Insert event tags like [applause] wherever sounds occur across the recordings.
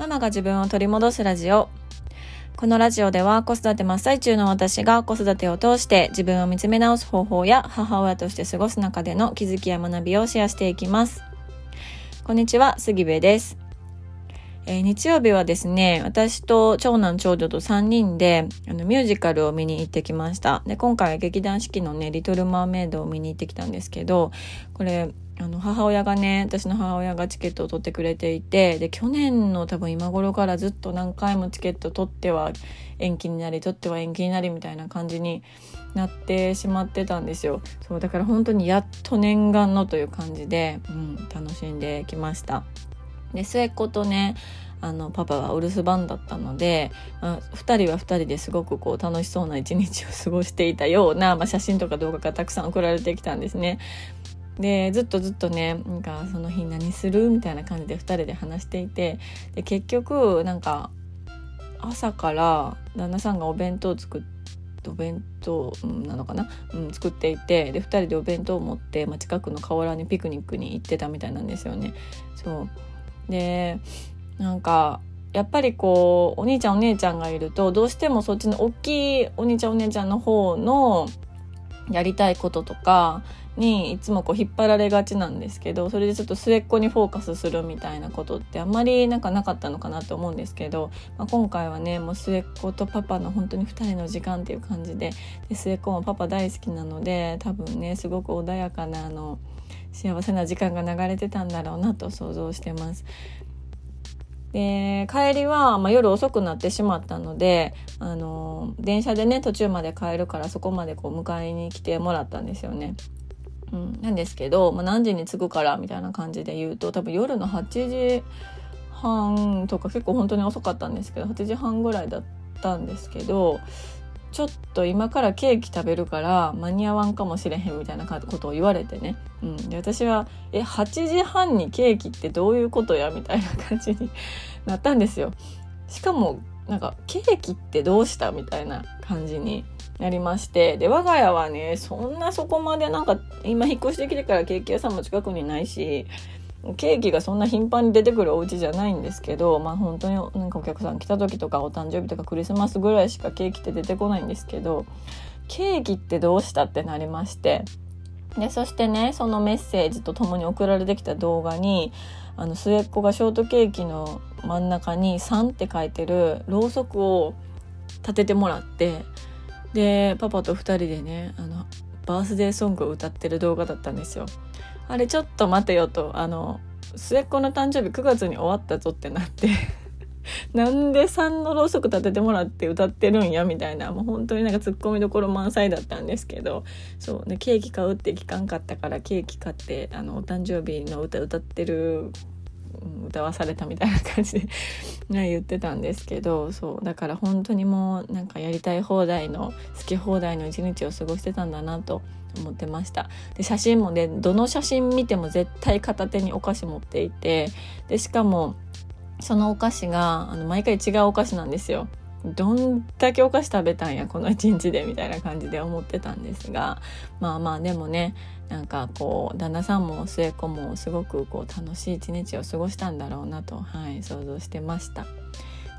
ママが自分を取り戻すラジオ。このラジオでは子育て真っ最中の私が子育てを通して自分を見つめ直す方法や母親として過ごす中での気づきや学びをシェアしていきます。こんにちは、杉部です。えー、日曜日はですね、私と長男長女と3人であのミュージカルを見に行ってきました。で、今回は劇団四季のね、リトル・マーメイドを見に行ってきたんですけど、これ、あの母親がね私の母親がチケットを取ってくれていてで去年の多分今頃からずっと何回もチケット取っては延期になり取っては延期になりみたいな感じになってしまってたんですよそうだから本当にやっと念願のという感じで、うん、楽しんできましたで末っ子とねあのパパはお留守番だったので、まあ、2人は2人ですごくこう楽しそうな一日を過ごしていたような、まあ、写真とか動画がたくさん送られてきたんですね。でずっとずっとねなんかその日何するみたいな感じで2人で話していてで結局なんか朝から旦那さんがお弁当作ってお弁当なのかな、うん、作っていてで2人でお弁当を持って、まあ、近くの河原にピクニックに行ってたみたいなんですよね。そうでなんかやっぱりこうお兄ちゃんお姉ちゃんがいるとどうしてもそっちの大きいお兄ちゃんお姉ちゃんの方のやりたいこととかにいつもこう引っ張られがちなんですけどそれでちょっと末っ子にフォーカスするみたいなことってあんまりなんかなかったのかなと思うんですけど、まあ、今回はねもう末っ子とパパの本当に2人の時間っていう感じでで末っ子もパパ大好きなので多分ねすごく穏やかなあの幸せな時間が流れてたんだろうなと想像してます。で帰りは、まあ、夜遅くなってしまったのであの電車でね途中まで帰るからそこまでこう迎えに来てもらったんですよね。うん、なんですけど、まあ、何時に着くからみたいな感じで言うと多分夜の8時半とか結構本当に遅かったんですけど8時半ぐらいだったんですけどちょっと今からケーキ食べるから間に合わんかもしれへんみたいなことを言われてね、うん、で私は「え8時半にケーキってどういうことや?」みたいな感じになったんですよ。しかもなんかケーキってどうしたみたいな感じになりまして。で我が家はねそんなそこまでなんか今引っ越してきてからケーキ屋さんも近くにないしケーキがそんな頻繁に出てくるお家じゃないんですけどまあ本当になんかお客さん来た時とかお誕生日とかクリスマスぐらいしかケーキって出てこないんですけどケーキってどうしたってなりまして。でそしてねそのメッセージとともに送られてきた動画にあの末っ子がショートケーキの真ん中に「3」って書いてるろうそくを立ててもらってでパパと2人でねあのバースデーソングを歌ってる動画だったんですよ。あれちょっと待てよとあの末っ子の誕生日9月に終わったぞってなって [laughs] なんで3のろうそく立ててもらって歌ってるんやみたいなもう本当になんかツッコミどころ満載だったんですけどそうねケーキ買うって聞かんかったからケーキ買ってあのお誕生日の歌歌ってる歌わされたみたいな感じで言ってたんですけどそうだから本当にもうなんかやりたい放題の好き放題の一日を過ごしてたんだなと思ってました。で写真もねどの写真見ても絶対片手にお菓子持っていてでしかもそのお菓子があの毎回違うお菓子なんですよ。どんだけお菓子食べたんやこの一日でみたいな感じで思ってたんですがまあまあでもねなんかこう旦那さんも末っ子もすごくこう楽しい一日を過ごしたんだろうなと、はい、想像してました。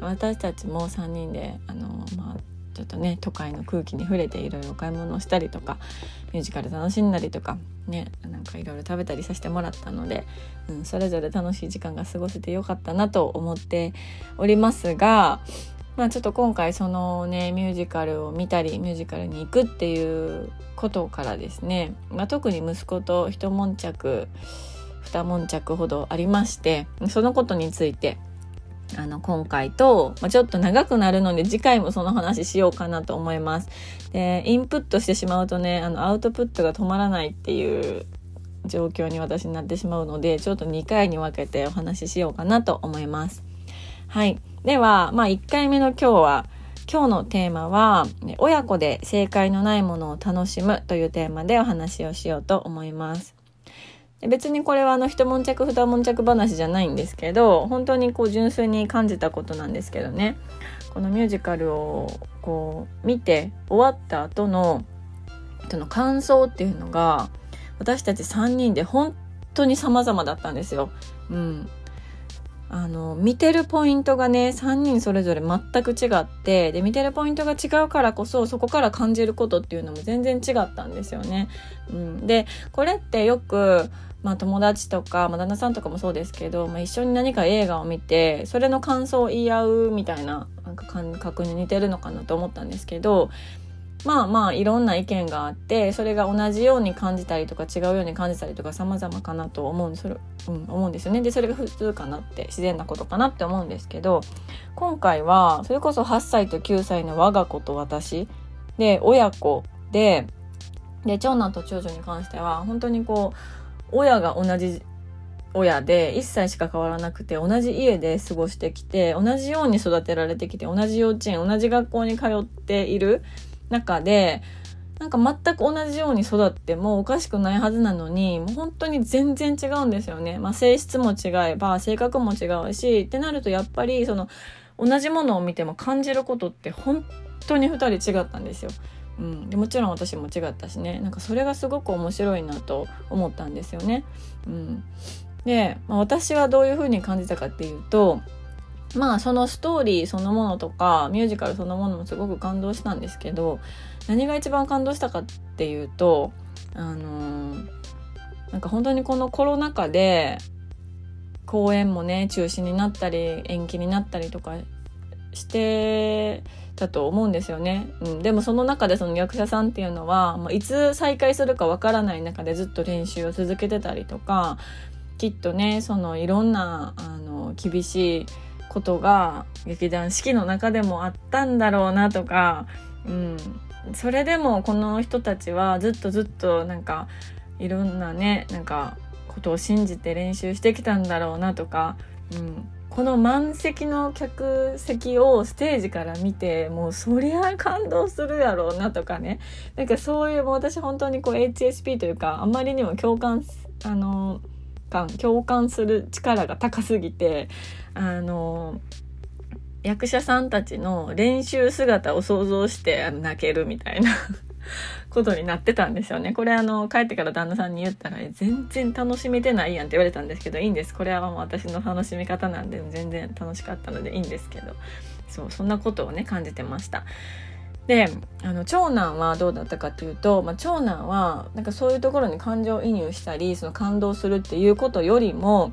私たちも3人であの、まあ、ちょっとね都会の空気に触れていろいろお買い物をしたりとかミュージカル楽しんだりとかねなんかいろいろ食べたりさせてもらったので、うん、それぞれ楽しい時間が過ごせてよかったなと思っておりますがまあちょっと今回そのねミュージカルを見たりミュージカルに行くっていうことからですね、まあ、特に息子と一悶着二悶着ほどありましてそのことについてあの今回と、まあ、ちょっと長くなるので次回もその話しようかなと思います。でインプットしてしまうとねあのアウトプットが止まらないっていう状況に私になってしまうのでちょっと2回に分けてお話ししようかなと思います。はい。では、まあ1回目の今日は、今日のテーマは、親子で正解のないものを楽しむというテーマでお話をしようと思います。で別にこれはあの一悶着二悶着話じゃないんですけど本当にこう純粋に感じたことなんですけどねこのミュージカルをこう見て終わった後のその感想っていうのが私たち3人で本当に様々だったんですよ。うん、あの見てるポイントがね3人それぞれ全く違ってで見てるポイントが違うからこそそこから感じることっていうのも全然違ったんですよね。うん、でこれってよくまあ、友達とか、まあ、旦那さんとかもそうですけど、まあ、一緒に何か映画を見てそれの感想を言い合うみたいななんか感覚に似てるのかなと思ったんですけどまあまあいろんな意見があってそれが同じように感じたりとか違うように感じたりとか様々かなと思うんそれ、うん、思うんですよね。でそれが普通かなって自然なことかなって思うんですけど今回はそれこそ8歳と9歳の我が子と私で親子でで長男と長女に関しては本当にこう親が同じ親で1歳しか変わらなくて同じ家で過ごしてきて同じように育てられてきて同じ幼稚園同じ学校に通っている中でなんか全く同じように育ってもおかしくないはずなのにもう本当に全然違うんですよね。まあ、性質も違えば性格も違うしってなるとやっぱりその同じものを見ても感じることって本当に2人違ったんですよ。うん、でもちろん私も違ったしねなんかそれがすごく面白いなと思ったんですよね。うん、で、まあ、私はどういうふうに感じたかっていうとまあそのストーリーそのものとかミュージカルそのものもすごく感動したんですけど何が一番感動したかっていうとあのー、なんか本当にこのコロナ禍で公演もね中止になったり延期になったりとかしてたと思うんですよね、うん、でもその中でその役者さんっていうのは、まあ、いつ再開するかわからない中でずっと練習を続けてたりとかきっとねそのいろんなあの厳しいことが劇団四季の中でもあったんだろうなとか、うん、それでもこの人たちはずっとずっとなんかいろんなねなんかことを信じて練習してきたんだろうなとか、うん、この満席の客席をステージから見てもうそりゃ感動するやろうなとかね。なんかそういうもう私本当にこう HSP というかあまりにも共感あの感共感する力が高すぎてあの役者さんたちの練習姿を想像して泣けるみたいな [laughs] ことになってたんですよね。これあの帰ってから旦那さんに言ったら全然楽しめてないやんって言われたんですけどいいんです。これはもう私の楽しみ方なんで全然楽しかったのでいいんですけどそうそんなことをね感じてました。であの長男はどうだったかというと、まあ、長男はなんかそういうところに感情移入したりその感動するっていうことよりも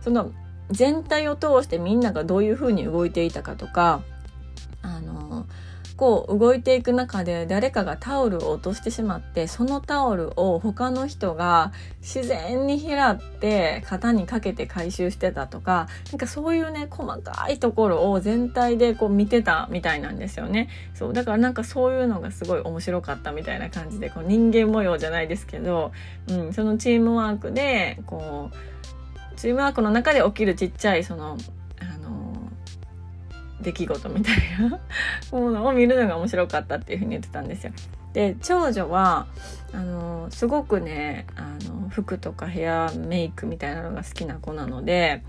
その全体を通してみんながどういうふうに動いていたかとかこう動いていく中で誰かがタオルを落としてしまってそのタオルを他の人が自然に拾って型にかけて回収してたとかなんかそういうね細かいところを全体でこう見てたみたいなんですよね。そうだからなんかそういうのがすごい面白かったみたいな感じでこう人間模様じゃないですけど、うん、そのチームワークでこうチームワークの中で起きるちっちゃいその出来事みたいなものを見るのが面白かったっていうふうに言ってたんですよ。で長女はあのすごくねあの服とかヘアメイクみたいなのが好きな子なので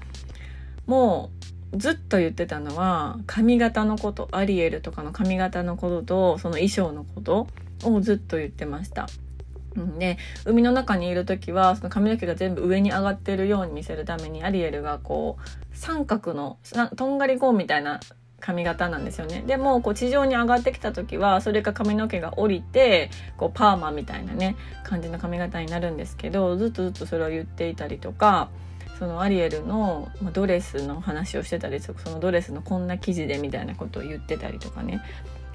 もうずっと言ってたのは髪型のことアリエルとかの髪型のこととその衣装のことをずっと言ってました。で海の中にいる時はその髪の毛が全部上に上がってるように見せるためにアリエルがこう三角のとんがりコーンみたいな髪型なんですよね。でもこう地上に上がってきた時はそれが髪の毛が降りてこうパーマみたいなね感じの髪型になるんですけどずっとずっとそれを言っていたりとかそのアリエルのドレスの話をしてたりとかそのドレスのこんな生地でみたいなことを言ってたりとかね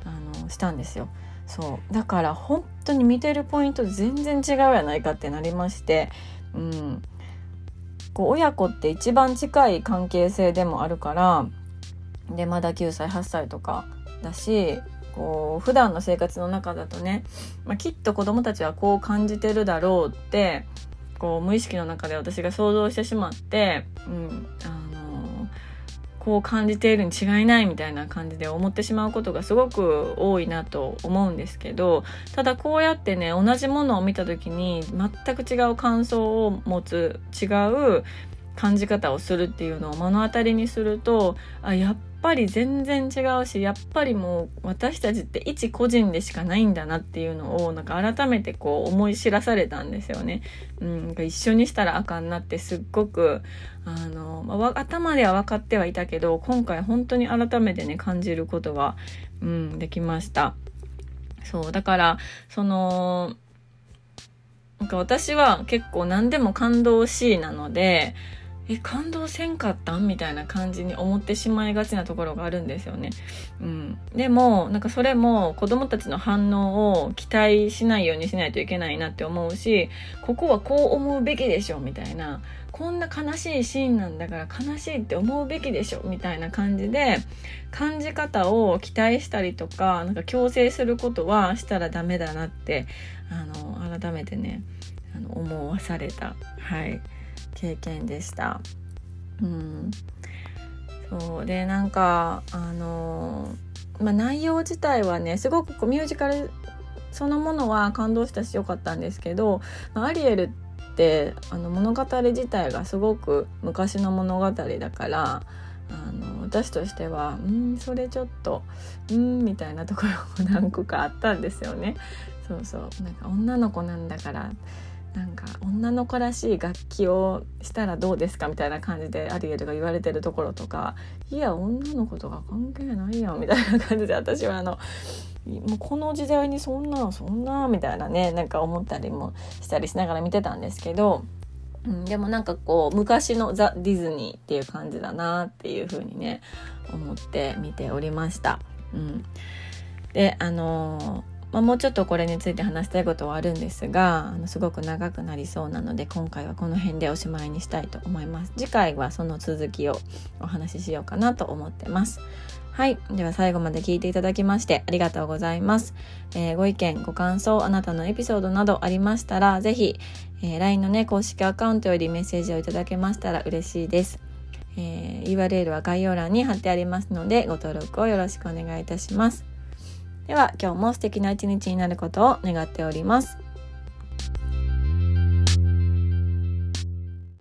あのしたんですよ。そう。だから本当に見てるポイント全然違うやないかってなりまして、うん、こう親子って一番近い関係性でもあるからでまだ9歳8歳とかだしこう普段の生活の中だとね、まあ、きっと子供たちはこう感じてるだろうってこう無意識の中で私が想像してしまって、うん、あのこう感じているに違いないみたいな感じで思ってしまうことがすごく多いなと思うんですけどただこうやってね同じものを見た時に全く違う感想を持つ違う感じ方をするっていうのを目の当たりにするとあやっぱり全然違うしやっぱりもう私たちって一個人でしかないんだなっていうのをなんか改めてこう思い知らされたんですよね。うん、一緒にしたらあかんなってすっごくあの、まあ、頭では分かってはいたけど今回本当に改めてね感じることが、うん、できました。そうだからそのなんか私は結構何でも感動しいなのでえ感動せんかったん？みたいな感じに思ってしまいがちなところがあるんですよね。うん、でもなんかそれも子供たちの反応を期待しないようにしないといけないなって思うしここはこう思うべきでしょみたいな。こんな悲しいシーンなんだから悲しいって思うべきでしょ？みたいな感じで感じ方を期待したりとかなんか強制することはしたらダメだなってあの改めてねあの思わされた。はい。経験でした。うん、そうでなんかあのまあ、内容自体はねすごくこうミュージカルそのものは感動したし良かったんですけど、まあ、アリエルってあの物語自体がすごく昔の物語だからあの私としてはうんそれちょっとうんみたいなところも何個かあったんですよね。そうそうなんか女の子なんだからなんか女の子らしい楽器をしたらどうですかみたいな感じでアリエルが言われてるところとかいや女の子とか関係ないやんみたいな感じで私はあのもうこの時代にそんなそんなみたいなねなんか思ったりもしたりしながら見てたんですけど、うん、でもなんかこう昔のザ・ディズニーっていう感じだなっていう風にね思って見ておりました。うん、であのーまあ、もうちょっとこれについて話したいことはあるんですがあのすごく長くなりそうなので今回はこの辺でおしまいにしたいと思います。次回はその続きをお話ししようかなと思ってます。はい。では最後まで聞いていただきましてありがとうございます、えー、ご意見ご感想あなたのエピソードなどありましたら是非、えー、LINE のね公式アカウントよりメッセージをいただけましたら嬉しいです。えー、URL は概要欄に貼ってありますのでご登録をよろしくお願いいたします。では今日も素敵な一日になることを願っております。